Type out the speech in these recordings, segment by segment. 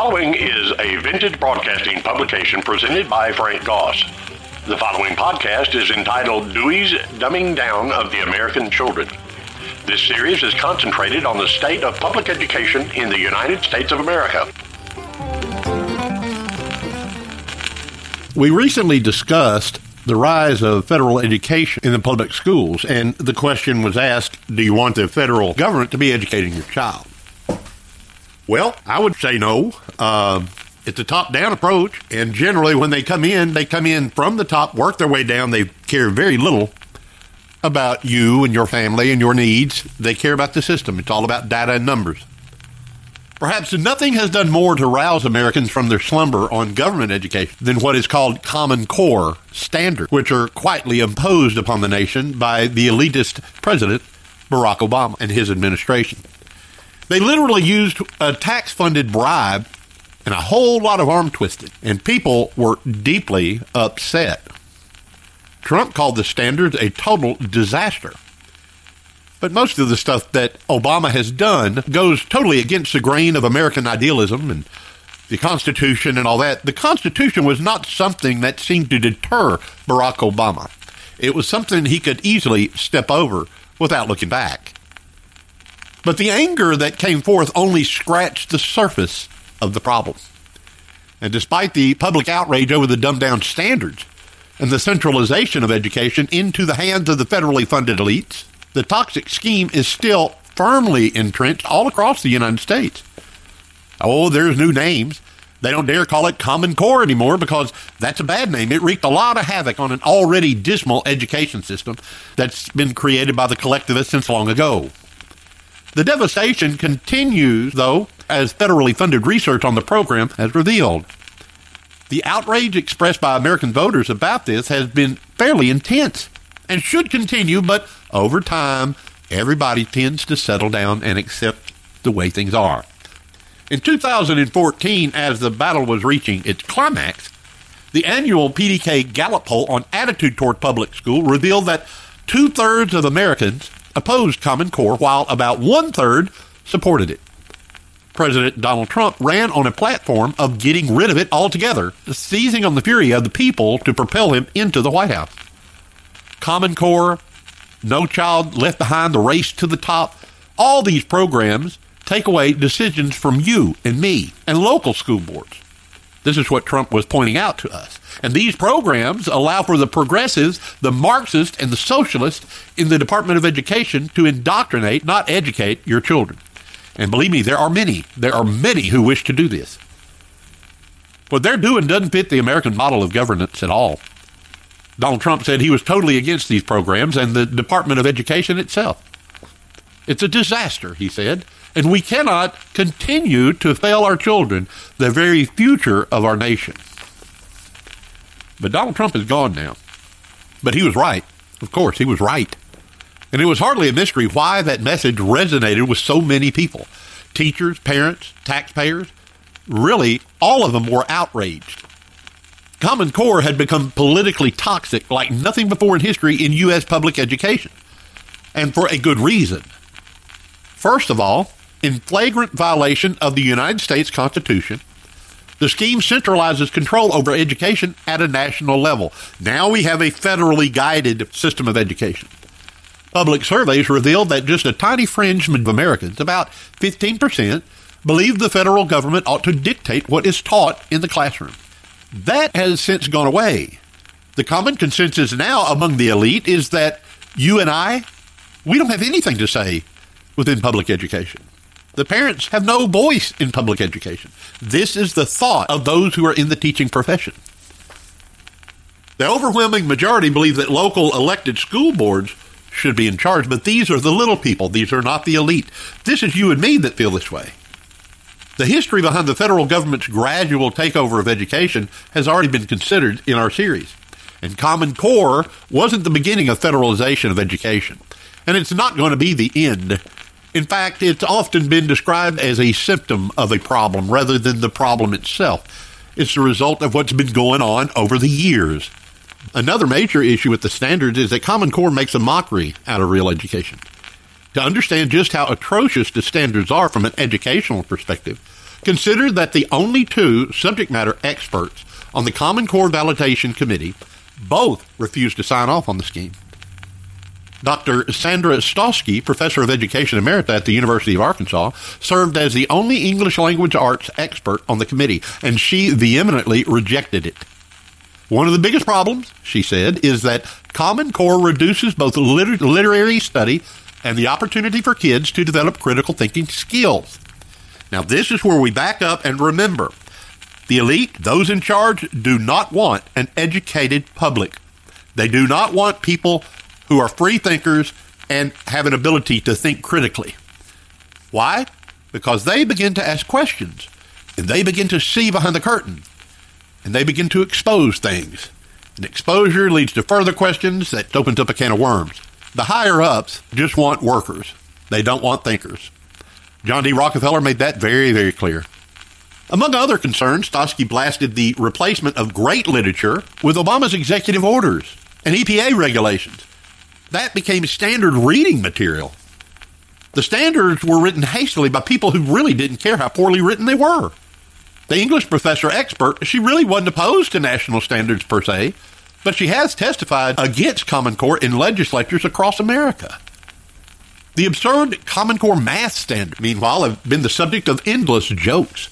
following is a vintage broadcasting publication presented by Frank Goss. The following podcast is entitled Dewey's Dumbing Down of the American Children. This series is concentrated on the state of public education in the United States of America. We recently discussed the rise of federal education in the public schools, and the question was asked Do you want the federal government to be educating your child? Well, I would say no. Uh, it's a top down approach, and generally, when they come in, they come in from the top, work their way down. They care very little about you and your family and your needs. They care about the system. It's all about data and numbers. Perhaps nothing has done more to rouse Americans from their slumber on government education than what is called Common Core standards, which are quietly imposed upon the nation by the elitist president, Barack Obama, and his administration. They literally used a tax funded bribe and a whole lot of arm twisting, and people were deeply upset. Trump called the standards a total disaster. But most of the stuff that Obama has done goes totally against the grain of American idealism and the Constitution and all that. The Constitution was not something that seemed to deter Barack Obama. It was something he could easily step over without looking back. But the anger that came forth only scratched the surface of the problem. And despite the public outrage over the dumbed down standards and the centralization of education into the hands of the federally funded elites, the toxic scheme is still firmly entrenched all across the United States. Oh, there's new names. They don't dare call it Common Core anymore because that's a bad name. It wreaked a lot of havoc on an already dismal education system that's been created by the collectivists since long ago. The devastation continues, though, as federally funded research on the program has revealed. The outrage expressed by American voters about this has been fairly intense and should continue, but over time, everybody tends to settle down and accept the way things are. In 2014, as the battle was reaching its climax, the annual PDK Gallup poll on attitude toward public school revealed that two thirds of Americans opposed Common Core, while about one third supported it. President Donald Trump ran on a platform of getting rid of it altogether, seizing on the fury of the people to propel him into the White House. Common Core, No Child Left Behind, The Race to the Top, all these programs take away decisions from you and me and local school boards. This is what Trump was pointing out to us. And these programs allow for the progressives, the Marxists, and the socialists in the Department of Education to indoctrinate, not educate, your children. And believe me, there are many. There are many who wish to do this. What they're doing doesn't fit the American model of governance at all. Donald Trump said he was totally against these programs and the Department of Education itself. It's a disaster, he said, and we cannot continue to fail our children, the very future of our nation. But Donald Trump is gone now. But he was right. Of course, he was right. And it was hardly a mystery why that message resonated with so many people teachers, parents, taxpayers. Really, all of them were outraged. Common Core had become politically toxic like nothing before in history in U.S. public education. And for a good reason. First of all, in flagrant violation of the United States Constitution, the scheme centralizes control over education at a national level. Now we have a federally guided system of education. Public surveys revealed that just a tiny fringe of Americans, about 15%, believe the federal government ought to dictate what is taught in the classroom. That has since gone away. The common consensus now among the elite is that you and I, we don't have anything to say within public education. The parents have no voice in public education. This is the thought of those who are in the teaching profession. The overwhelming majority believe that local elected school boards should be in charge, but these are the little people. These are not the elite. This is you and me that feel this way. The history behind the federal government's gradual takeover of education has already been considered in our series. And Common Core wasn't the beginning of federalization of education. And it's not going to be the end in fact, it's often been described as a symptom of a problem rather than the problem itself. It's the result of what's been going on over the years. Another major issue with the standards is that Common Core makes a mockery out of real education. To understand just how atrocious the standards are from an educational perspective, consider that the only two subject matter experts on the Common Core Validation Committee both refused to sign off on the scheme. Dr. Sandra Stotsky, professor of education emerita at the University of Arkansas, served as the only English language arts expert on the committee, and she vehemently rejected it. One of the biggest problems, she said, is that Common Core reduces both liter- literary study and the opportunity for kids to develop critical thinking skills. Now, this is where we back up and remember the elite, those in charge, do not want an educated public. They do not want people who are free thinkers and have an ability to think critically. Why? Because they begin to ask questions and they begin to see behind the curtain and they begin to expose things. And exposure leads to further questions that opens up a can of worms. The higher ups just want workers. They don't want thinkers. John D. Rockefeller made that very, very clear. Among other concerns, Stotsky blasted the replacement of great literature with Obama's executive orders and EPA regulations. That became standard reading material. The standards were written hastily by people who really didn't care how poorly written they were. The English professor expert, she really wasn't opposed to national standards per se, but she has testified against Common Core in legislatures across America. The absurd Common Core math standard, meanwhile, have been the subject of endless jokes.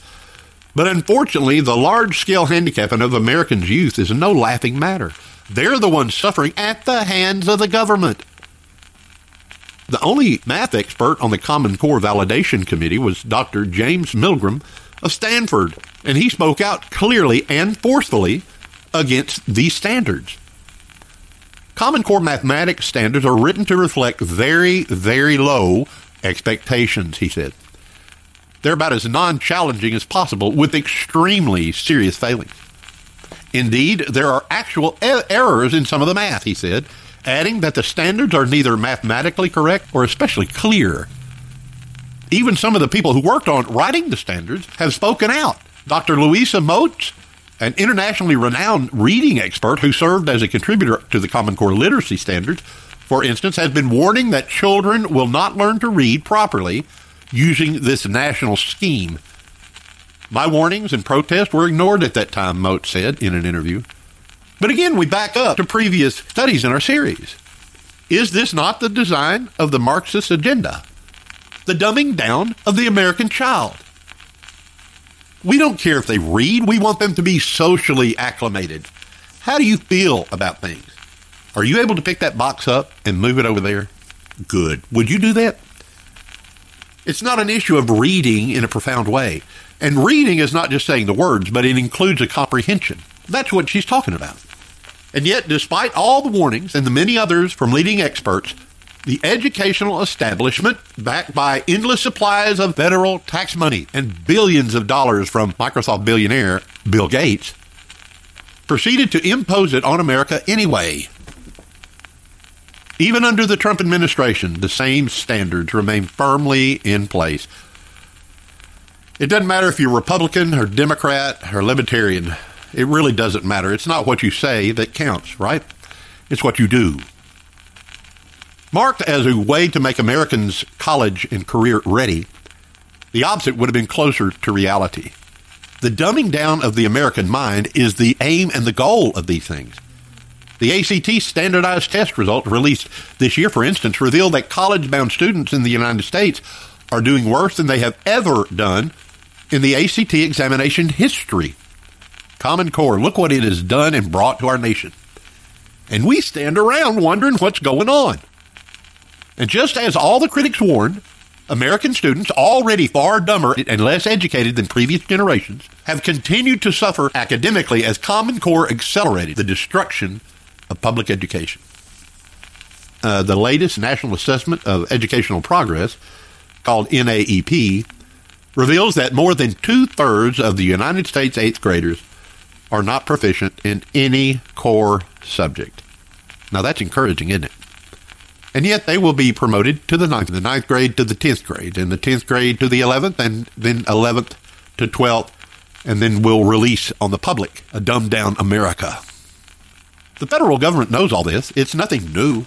But unfortunately, the large scale handicapping of Americans' youth is no laughing matter. They're the ones suffering at the hands of the government. The only math expert on the Common Core Validation Committee was Dr. James Milgram of Stanford, and he spoke out clearly and forcefully against these standards. Common Core mathematics standards are written to reflect very, very low expectations, he said. They're about as non challenging as possible with extremely serious failings. Indeed, there are actual errors in some of the math, he said, adding that the standards are neither mathematically correct or especially clear. Even some of the people who worked on writing the standards have spoken out. Dr. Louisa Moats an internationally renowned reading expert who served as a contributor to the Common Core literacy standards, for instance, has been warning that children will not learn to read properly using this national scheme. My warnings and protests were ignored at that time, Moat said in an interview. But again, we back up to previous studies in our series. Is this not the design of the Marxist agenda? The dumbing down of the American child. We don't care if they read. We want them to be socially acclimated. How do you feel about things? Are you able to pick that box up and move it over there? Good. Would you do that? It's not an issue of reading in a profound way. And reading is not just saying the words, but it includes a comprehension. That's what she's talking about. And yet, despite all the warnings and the many others from leading experts, the educational establishment, backed by endless supplies of federal tax money and billions of dollars from Microsoft billionaire Bill Gates, proceeded to impose it on America anyway. Even under the Trump administration, the same standards remain firmly in place. It doesn't matter if you're Republican or Democrat or Libertarian. It really doesn't matter. It's not what you say that counts, right? It's what you do. Marked as a way to make Americans college and career ready, the opposite would have been closer to reality. The dumbing down of the American mind is the aim and the goal of these things. The ACT standardized test results released this year, for instance, reveal that college bound students in the United States are doing worse than they have ever done in the ACT examination history. Common Core, look what it has done and brought to our nation. And we stand around wondering what's going on. And just as all the critics warned, American students, already far dumber and less educated than previous generations, have continued to suffer academically as Common Core accelerated the destruction of public education. Uh, the latest National Assessment of Educational Progress, called NAEP, reveals that more than two thirds of the United States eighth graders are not proficient in any core subject. Now that's encouraging, isn't it? And yet they will be promoted to the ninth, the ninth grade to the tenth grade, and the tenth grade to the eleventh, and then eleventh to twelfth, and then we'll release on the public a dumbed down America. The federal government knows all this. It's nothing new.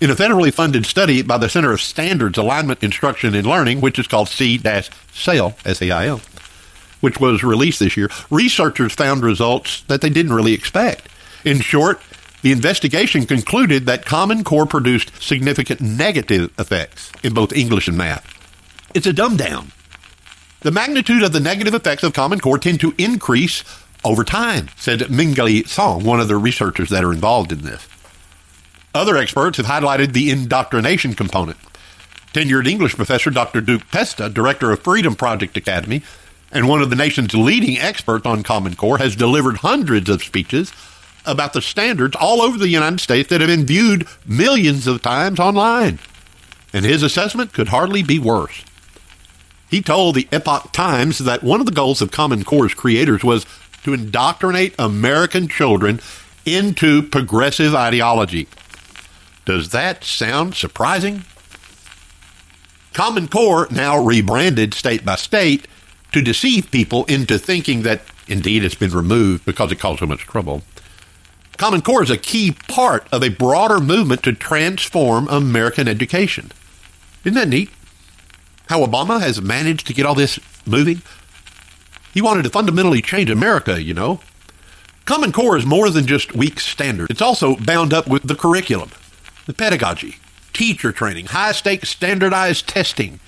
In a federally funded study by the Center of Standards Alignment Instruction and Learning, which is called C-SAIL, S-A-I-L, which was released this year, researchers found results that they didn't really expect. In short, the investigation concluded that Common Core produced significant negative effects in both English and math. It's a dumb down. The magnitude of the negative effects of Common Core tend to increase over time, said Mengli Song, one of the researchers that are involved in this. Other experts have highlighted the indoctrination component. Tenured English professor Dr. Duke Pesta, director of Freedom Project Academy, and one of the nation's leading experts on Common Core, has delivered hundreds of speeches about the standards all over the United States that have been viewed millions of times online. And his assessment could hardly be worse. He told the Epoch Times that one of the goals of Common Core's creators was to indoctrinate American children into progressive ideology. Does that sound surprising? Common Core, now rebranded state by state, to deceive people into thinking that indeed it's been removed because it caused so much trouble. Common Core is a key part of a broader movement to transform American education. Isn't that neat? How Obama has managed to get all this moving? He wanted to fundamentally change America, you know. Common Core is more than just weak standards. It's also bound up with the curriculum, the pedagogy, teacher training, high stakes standardized testing,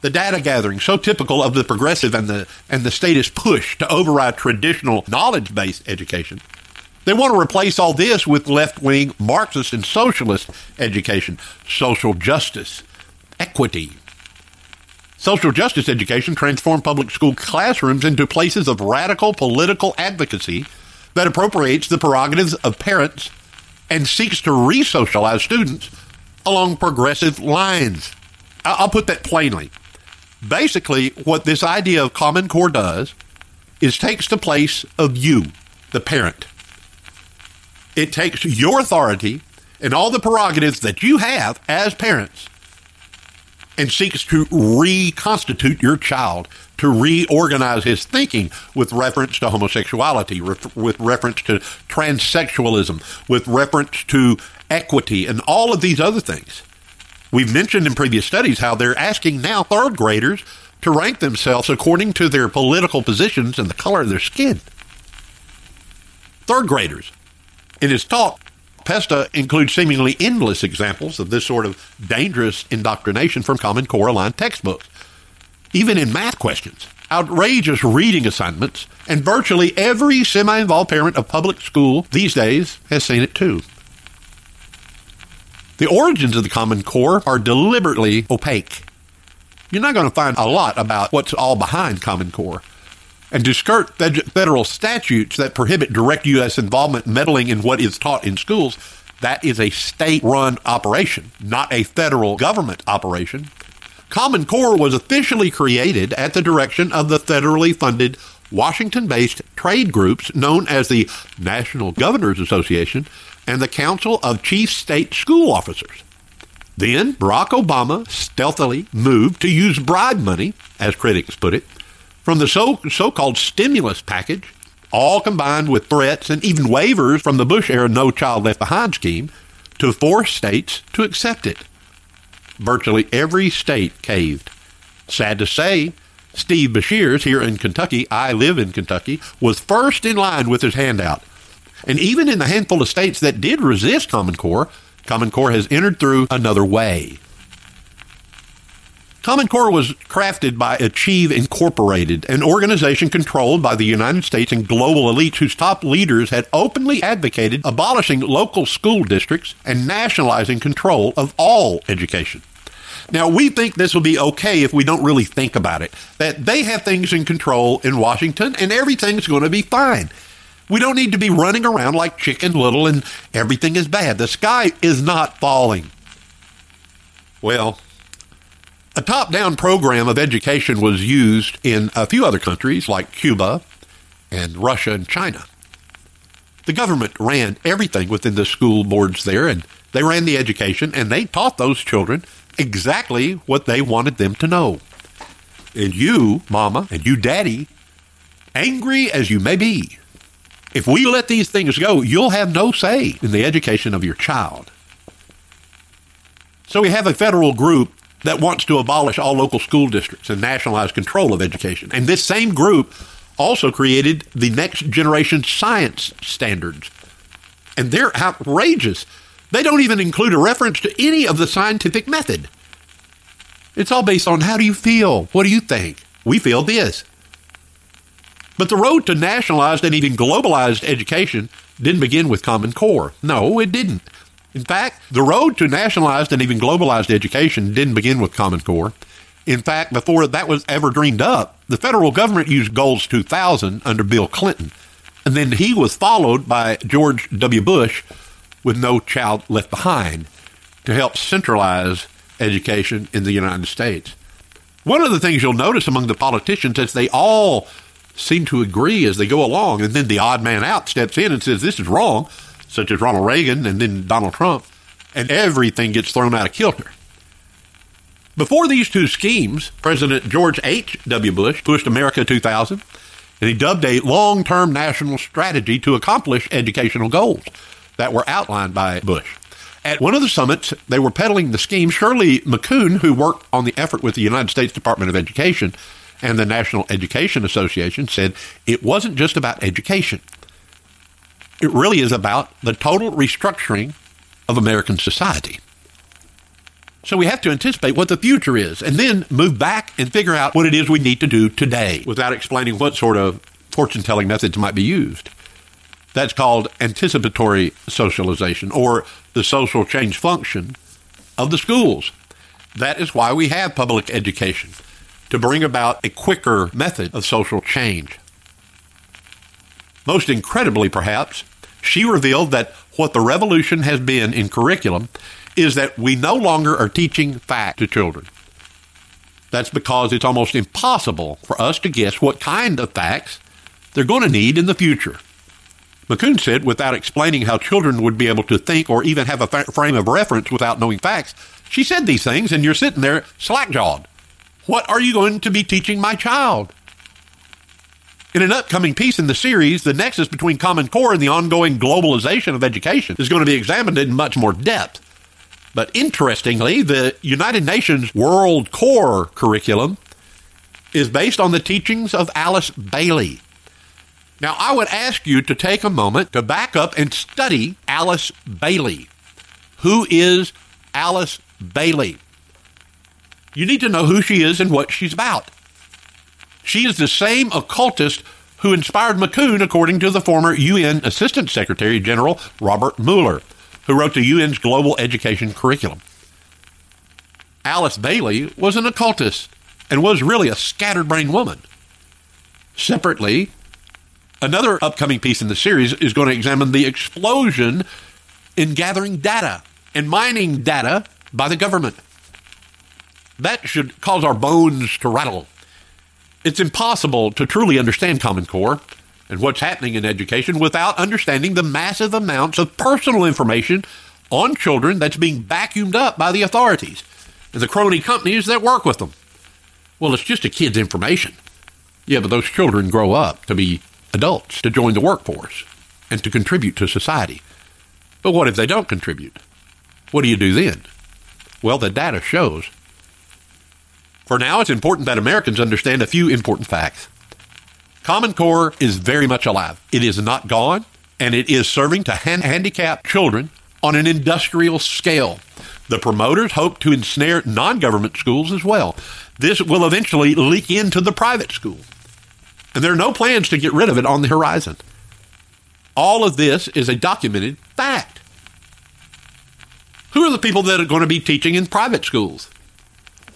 the data gathering, so typical of the progressive and the and the statist push to override traditional knowledge based education. They want to replace all this with left wing Marxist and socialist education, social justice, equity. Social justice education transformed public school classrooms into places of radical political advocacy that appropriates the prerogatives of parents and seeks to re socialize students along progressive lines. I'll put that plainly. Basically, what this idea of Common Core does is takes the place of you, the parent it takes your authority and all the prerogatives that you have as parents and seeks to reconstitute your child, to reorganize his thinking with reference to homosexuality, with reference to transsexualism, with reference to equity, and all of these other things. We've mentioned in previous studies how they're asking now third graders to rank themselves according to their political positions and the color of their skin. Third graders in his talk, Pesta includes seemingly endless examples of this sort of dangerous indoctrination from Common Core aligned textbooks. Even in math questions, outrageous reading assignments, and virtually every semi involved parent of public school these days has seen it too. The origins of the Common Core are deliberately opaque. You're not going to find a lot about what's all behind Common Core and to skirt federal statutes that prohibit direct U.S. involvement meddling in what is taught in schools, that is a state run operation, not a federal government operation. Common Core was officially created at the direction of the federally funded Washington based trade groups known as the National Governors Association and the Council of Chief State School Officers. Then Barack Obama stealthily moved to use bribe money, as critics put it, from the so, so-called stimulus package, all combined with threats and even waivers from the Bush era No Child Left Behind scheme, to force states to accept it. Virtually every state caved. Sad to say, Steve Beshears here in Kentucky, I live in Kentucky, was first in line with his handout. And even in the handful of states that did resist Common Core, Common Core has entered through another way. Common Core was crafted by Achieve Incorporated, an organization controlled by the United States and global elites whose top leaders had openly advocated abolishing local school districts and nationalizing control of all education. Now, we think this will be okay if we don't really think about it. That they have things in control in Washington and everything's going to be fine. We don't need to be running around like chicken little and everything is bad. The sky is not falling. Well, a top down program of education was used in a few other countries like Cuba and Russia and China. The government ran everything within the school boards there, and they ran the education, and they taught those children exactly what they wanted them to know. And you, mama, and you, daddy, angry as you may be, if we let these things go, you'll have no say in the education of your child. So we have a federal group that wants to abolish all local school districts and nationalize control of education. And this same group also created the next generation science standards. And they're outrageous. They don't even include a reference to any of the scientific method. It's all based on how do you feel? What do you think? We feel this. But the road to nationalized and even globalized education didn't begin with Common Core. No, it didn't. In fact, the road to nationalized and even globalized education didn't begin with Common Core. In fact, before that was ever dreamed up, the federal government used Goals 2000 under Bill Clinton. And then he was followed by George W. Bush with No Child Left Behind to help centralize education in the United States. One of the things you'll notice among the politicians is they all seem to agree as they go along, and then the odd man out steps in and says, This is wrong, such as Ronald Reagan and then Donald Trump, and everything gets thrown out of kilter. Before these two schemes, President George H.W. Bush pushed America 2000, and he dubbed a long term national strategy to accomplish educational goals that were outlined by Bush. At one of the summits, they were peddling the scheme. Shirley McCune, who worked on the effort with the United States Department of Education and the National Education Association, said it wasn't just about education. It really is about the total restructuring of American society. So we have to anticipate what the future is and then move back and figure out what it is we need to do today without explaining what sort of fortune telling methods might be used. That's called anticipatory socialization or the social change function of the schools. That is why we have public education to bring about a quicker method of social change. Most incredibly, perhaps, she revealed that what the revolution has been in curriculum is that we no longer are teaching fact to children. That's because it's almost impossible for us to guess what kind of facts they're going to need in the future. McCune said, without explaining how children would be able to think or even have a fa- frame of reference without knowing facts, she said these things, and you're sitting there slack jawed. What are you going to be teaching my child? In an upcoming piece in the series, the nexus between Common Core and the ongoing globalization of education is going to be examined in much more depth. But interestingly, the United Nations World Core curriculum is based on the teachings of Alice Bailey, now, I would ask you to take a moment to back up and study Alice Bailey. Who is Alice Bailey? You need to know who she is and what she's about. She is the same occultist who inspired McCune, according to the former UN Assistant Secretary General Robert Muller, who wrote the UN's Global Education Curriculum. Alice Bailey was an occultist and was really a scatterbrained woman. Separately, Another upcoming piece in the series is going to examine the explosion in gathering data and mining data by the government. That should cause our bones to rattle. It's impossible to truly understand Common Core and what's happening in education without understanding the massive amounts of personal information on children that's being vacuumed up by the authorities and the crony companies that work with them. Well, it's just a kid's information. Yeah, but those children grow up to be adults to join the workforce and to contribute to society. But what if they don't contribute? What do you do then? Well, the data shows. For now, it's important that Americans understand a few important facts. Common Core is very much alive. It is not gone, and it is serving to hand- handicap children on an industrial scale. The promoters hope to ensnare non government schools as well. This will eventually leak into the private school and there are no plans to get rid of it on the horizon. All of this is a documented fact. Who are the people that are going to be teaching in private schools?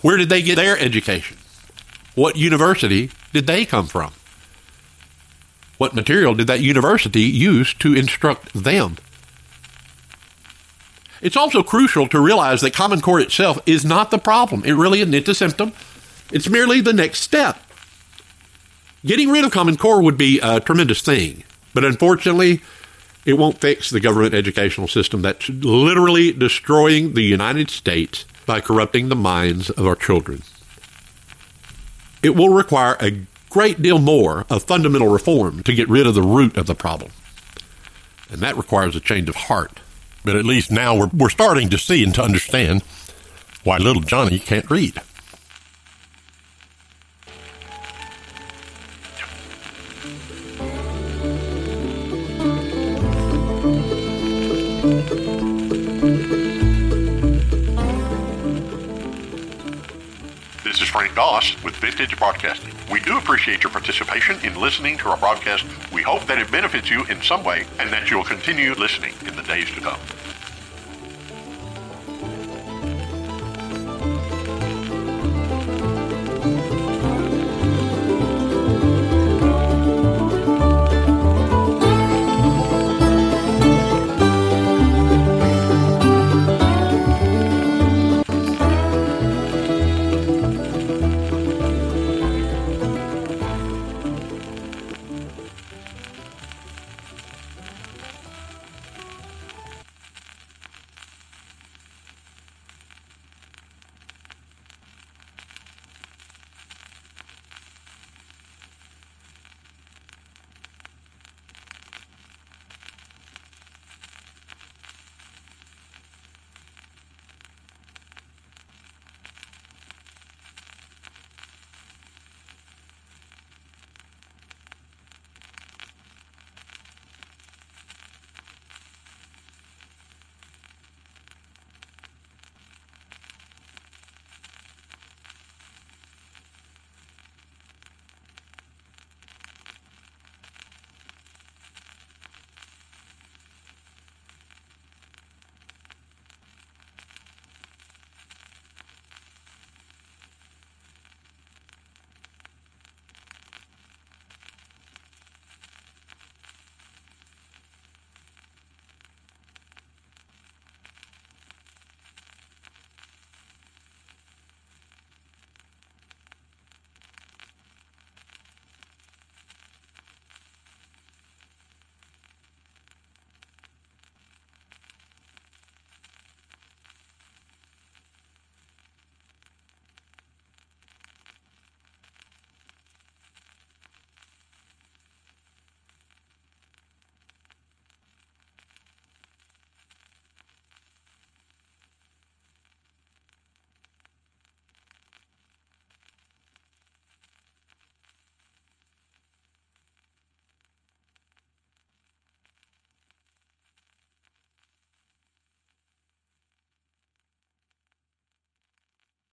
Where did they get their education? What university did they come from? What material did that university use to instruct them? It's also crucial to realize that Common Core itself is not the problem. It really isn't a symptom. It's merely the next step. Getting rid of Common Core would be a tremendous thing, but unfortunately, it won't fix the government educational system that's literally destroying the United States by corrupting the minds of our children. It will require a great deal more of fundamental reform to get rid of the root of the problem. And that requires a change of heart. But at least now we're, we're starting to see and to understand why little Johnny can't read. Broadcasting. We do appreciate your participation in listening to our broadcast. We hope that it benefits you in some way and that you'll continue listening in the days to come.